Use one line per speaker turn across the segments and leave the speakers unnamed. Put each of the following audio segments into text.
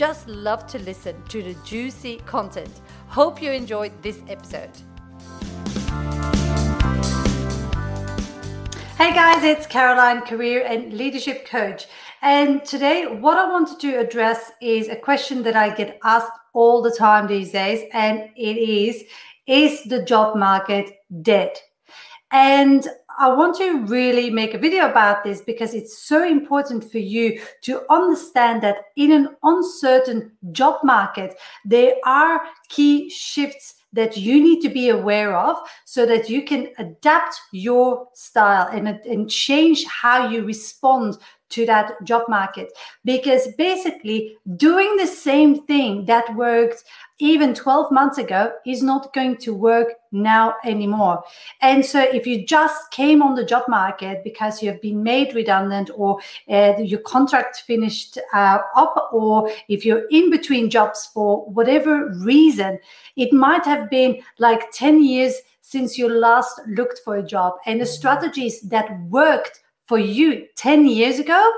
just love to listen to the juicy content. Hope you enjoyed this episode. Hey guys, it's Caroline, career and leadership coach. And today, what I wanted to address is a question that I get asked all the time these days, and it is Is the job market dead? And I want to really make a video about this because it's so important for you to understand that in an uncertain job market, there are key shifts that you need to be aware of so that you can adapt your style and, and change how you respond to that job market because basically doing the same thing that worked even 12 months ago is not going to work now anymore. And so, if you just came on the job market because you have been made redundant or uh, your contract finished uh, up, or if you're in between jobs for whatever reason, it might have been like 10 years since you last looked for a job. And the strategies that worked for you 10 years ago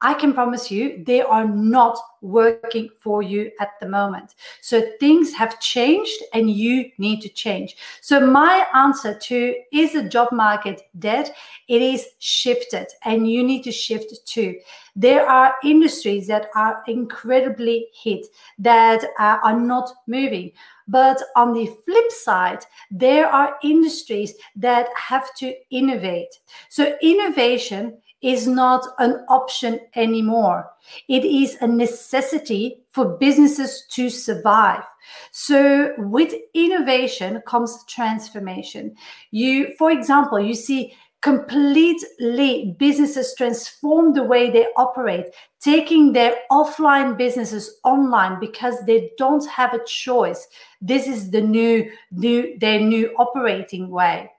I can promise you they are not working for you at the moment. So things have changed and you need to change. So my answer to is the job market dead? It is shifted and you need to shift too. There are industries that are incredibly hit that uh, are not moving. But on the flip side, there are industries that have to innovate. So innovation is not an option anymore. It is a necessity for businesses to survive. So with innovation comes transformation. You, for example, you see completely businesses transform the way they operate, taking their offline businesses online because they don't have a choice. This is the new, new their new operating way.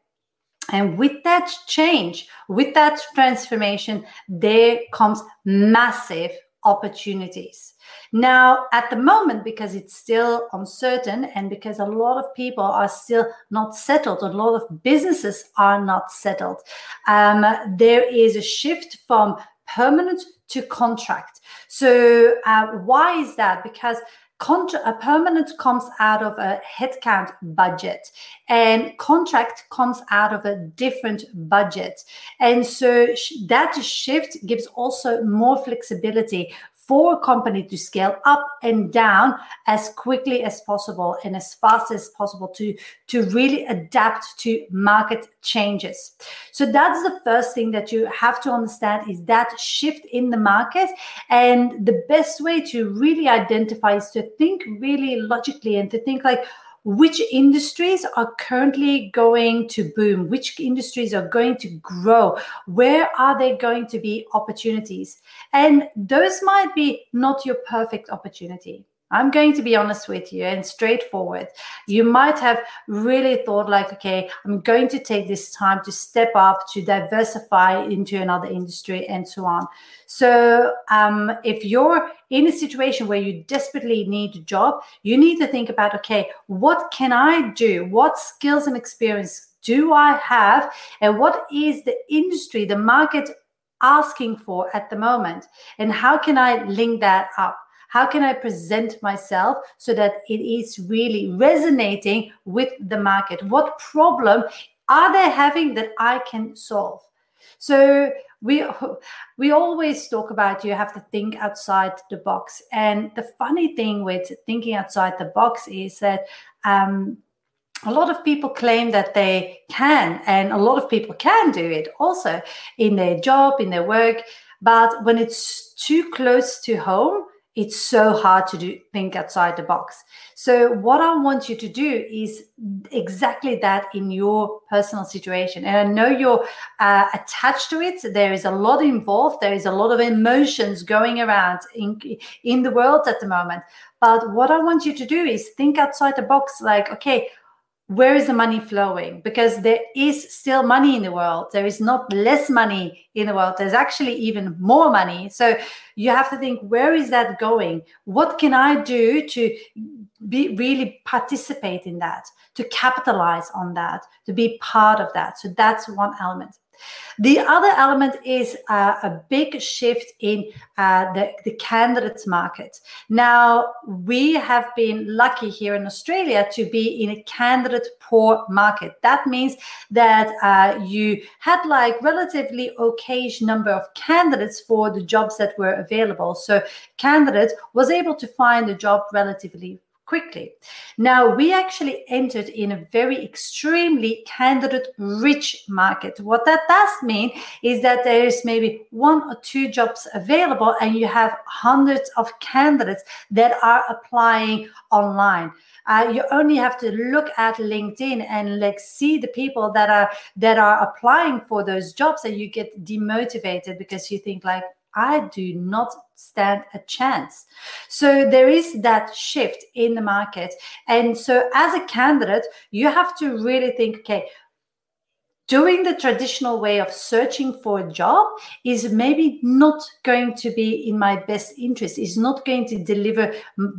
And with that change, with that transformation, there comes massive opportunities. Now, at the moment, because it's still uncertain and because a lot of people are still not settled, a lot of businesses are not settled, um, there is a shift from permanent to contract. So, uh, why is that? Because Contra- a permanent comes out of a headcount budget and contract comes out of a different budget. And so sh- that shift gives also more flexibility for a company to scale up and down as quickly as possible and as fast as possible to, to really adapt to market changes. So that's the first thing that you have to understand is that shift in the market. And the best way to really identify is to think really logically and to think like, which industries are currently going to boom which industries are going to grow where are there going to be opportunities? And those might be not your perfect opportunity I'm going to be honest with you and straightforward. You might have really thought, like, okay, I'm going to take this time to step up, to diversify into another industry, and so on. So, um, if you're in a situation where you desperately need a job, you need to think about, okay, what can I do? What skills and experience do I have? And what is the industry, the market asking for at the moment? And how can I link that up? How can I present myself so that it is really resonating with the market? What problem are they having that I can solve? So we we always talk about you have to think outside the box, and the funny thing with thinking outside the box is that um, a lot of people claim that they can, and a lot of people can do it also in their job, in their work. But when it's too close to home, it's so hard to do think outside the box. So what i want you to do is exactly that in your personal situation. And i know you're uh, attached to it. There is a lot involved. There is a lot of emotions going around in in the world at the moment. But what i want you to do is think outside the box like okay where is the money flowing? Because there is still money in the world. There is not less money in the world. There's actually even more money. So you have to think, where is that going? What can I do to be really participate in that, to capitalize on that, to be part of that? So that's one element. The other element is uh, a big shift in uh, the, the candidates market. Now, we have been lucky here in Australia to be in a candidate poor market. That means that uh, you had like relatively okay number of candidates for the jobs that were available. So candidate was able to find a job relatively quickly. Now, we actually entered in a very extremely candidate rich market. What that does mean is that there is maybe one or two jobs available, and you have hundreds of candidates that are applying online. Uh, you only have to look at LinkedIn and like see the people that are that are applying for those jobs, and you get demotivated because you think like, I do not stand a chance. So there is that shift in the market. And so as a candidate, you have to really think, okay, doing the traditional way of searching for a job is maybe not going to be in my best interest is not going to deliver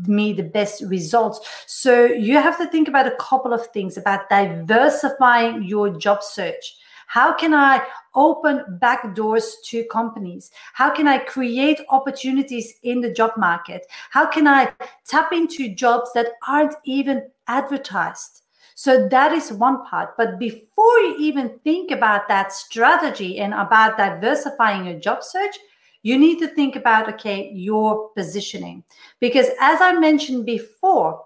me the best results so you have to think about a couple of things about diversifying your job search how can I open back doors to companies? How can I create opportunities in the job market? How can I tap into jobs that aren't even advertised? So that is one part. But before you even think about that strategy and about diversifying your job search, you need to think about okay your positioning because as i mentioned before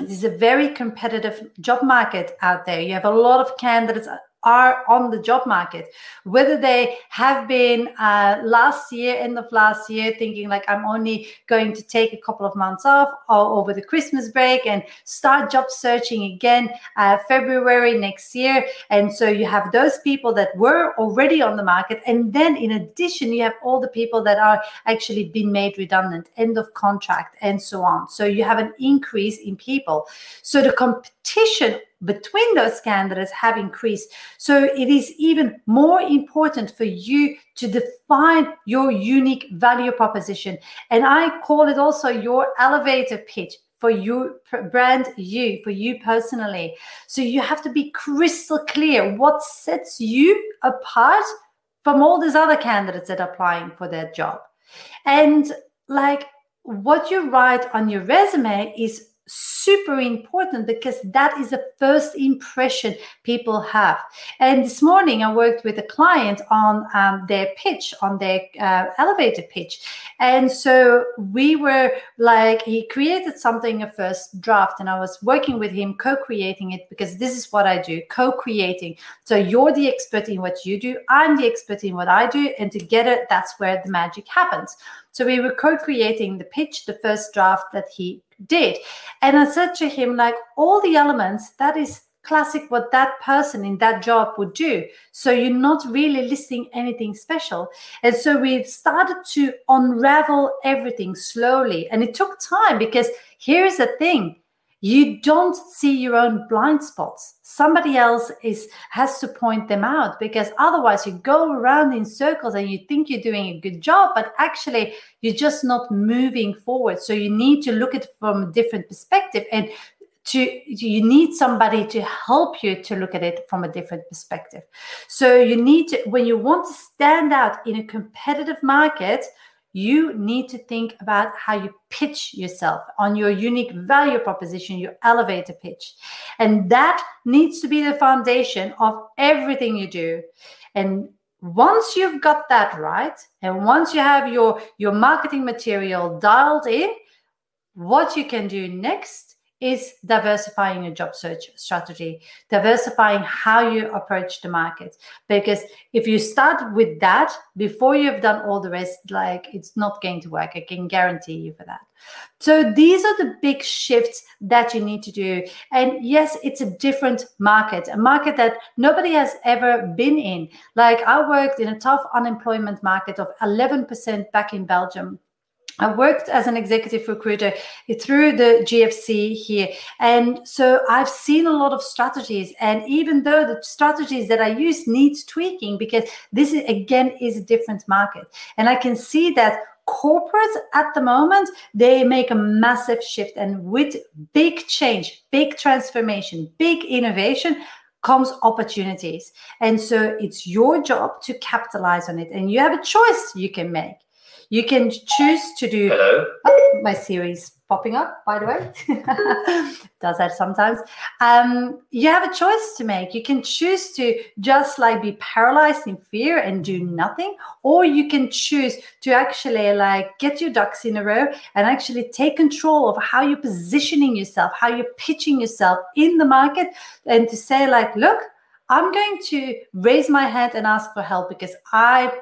this is a very competitive job market out there you have a lot of candidates are on the job market. Whether they have been uh, last year end of last year thinking like i'm only going to take a couple of months off or over the christmas break and start job searching again uh, february next year. And so you have those people that were already on the market and then in addition you have all the people that are actually been made redundant end of contract and so on. So you have an increase in people. So the competition between those candidates have increased. So it is even more important for you to define your unique value proposition. And I call it also your elevator pitch for your brand you for you personally so you have to be crystal clear what sets you apart from all these other candidates that are applying for that job and like what you write on your resume is super important because that is the first impression people have. And this morning, I worked with a client on um, their pitch, on their uh, elevator pitch. And so we were like, he created something, a first draft, and I was working with him, co creating it because this is what I do co creating. So you're the expert in what you do, I'm the expert in what I do, and together that's where the magic happens. So we were co-creating the pitch, the first draft that he did. And I said to him, like, all the elements, that is classic what that person in that job would do. So you're not really listing anything special. And so we've started to unravel everything slowly. And it took time because here's the thing you don't see your own blind spots. Somebody else is has to point them out because otherwise you go around in circles and you think you're doing a good job but actually you're just not moving forward. So you need to look at it from a different perspective and to you need somebody to help you to look at it from a different perspective. So you need to when you want to stand out in a competitive market you need to think about how you pitch yourself on your unique value proposition, your elevator pitch. And that needs to be the foundation of everything you do. And once you've got that right, and once you have your, your marketing material dialed in, what you can do next is diversifying your job search strategy, diversifying how you approach the market. Because if you start with that before you've done all the rest, like it's not going to work. I can guarantee you for that. So these are the big shifts that you need to do. And yes, it's a different market, a market that nobody has ever been in. Like I worked in a tough unemployment market of 11% back in Belgium I worked as an executive recruiter through the GFC here. And so I've seen a lot of strategies. And even though the strategies that I use needs tweaking, because this is, again is a different market. And I can see that corporates at the moment, they make a massive shift. And with big change, big transformation, big innovation, comes opportunities. And so it's your job to capitalize on it. And you have a choice you can make. You can choose to do.
Hello.
Oh, my Siri's popping up, by the way. Does that sometimes. Um, you have a choice to make. You can choose to just like be paralyzed in fear and do nothing, or you can choose to actually like get your ducks in a row and actually take control of how you're positioning yourself, how you're pitching yourself in the market, and to say, like, look, I'm going to raise my hand and ask for help because I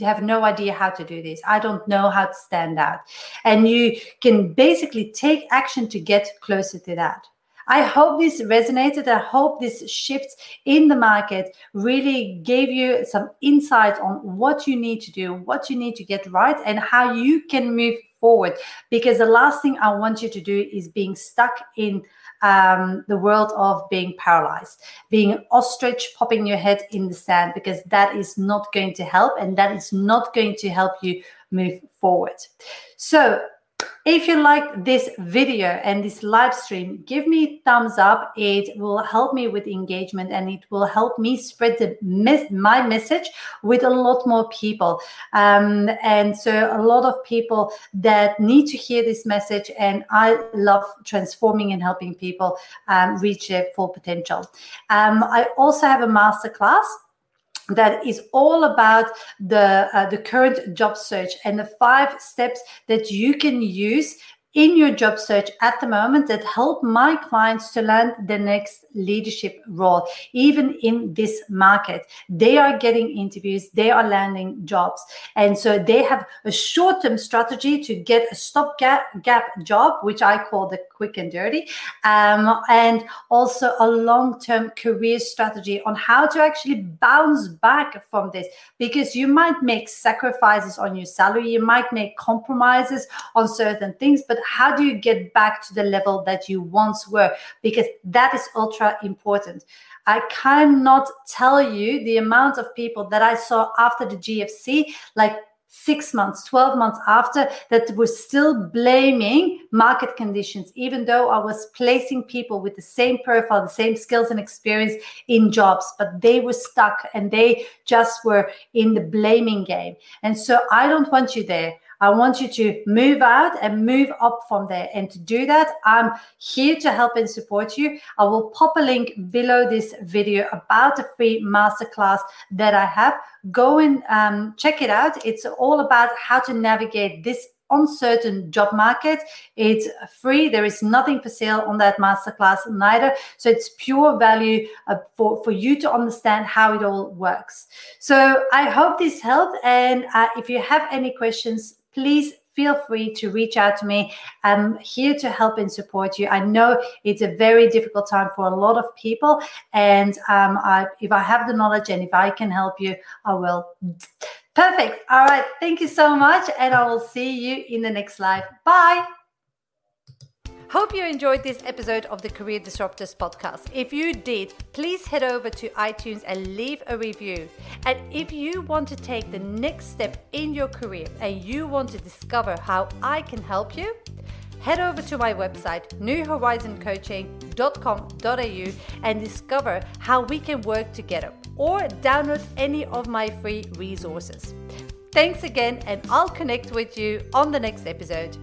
have no idea how to do this. I don't know how to stand out. And you can basically take action to get closer to that. I hope this resonated. I hope this shift in the market really gave you some insight on what you need to do, what you need to get right, and how you can move forward. Because the last thing I want you to do is being stuck in um, the world of being paralyzed, being ostrich, popping your head in the sand, because that is not going to help and that is not going to help you move forward. So, if you like this video and this live stream, give me thumbs up. It will help me with engagement and it will help me spread the my message with a lot more people. Um, and so, a lot of people that need to hear this message. And I love transforming and helping people um, reach their full potential. Um, I also have a masterclass that is all about the uh, the current job search and the five steps that you can use in your job search at the moment that help my clients to land the next leadership role, even in this market. They are getting interviews, they are landing jobs. And so they have a short term strategy to get a stopgap gap job, which I call the quick and dirty, um, and also a long term career strategy on how to actually bounce back from this because you might make sacrifices on your salary, you might make compromises on certain things, but how do you get back to the level that you once were? Because that is ultra important. I cannot tell you the amount of people that I saw after the GFC, like six months, 12 months after, that were still blaming market conditions, even though I was placing people with the same profile, the same skills and experience in jobs, but they were stuck and they just were in the blaming game. And so I don't want you there. I want you to move out and move up from there. And to do that, I'm here to help and support you. I will pop a link below this video about the free masterclass that I have. Go and um, check it out. It's all about how to navigate this uncertain job market. It's free. There is nothing for sale on that masterclass neither. So it's pure value uh, for, for you to understand how it all works. So I hope this helped. And uh, if you have any questions, please feel free to reach out to me. I'm here to help and support you. I know it's a very difficult time for a lot of people, and um, I, if I have the knowledge and if I can help you, I will. Perfect. All right. Thank you so much, and I will see you in the next live. Bye. Hope you enjoyed this episode of the Career Disruptors podcast. If you did, please head over to iTunes and leave a review. And if you want to take the next step in your career and you want to discover how I can help you, head over to my website, newhorizoncoaching.com.au, and discover how we can work together or download any of my free resources. Thanks again, and I'll connect with you on the next episode.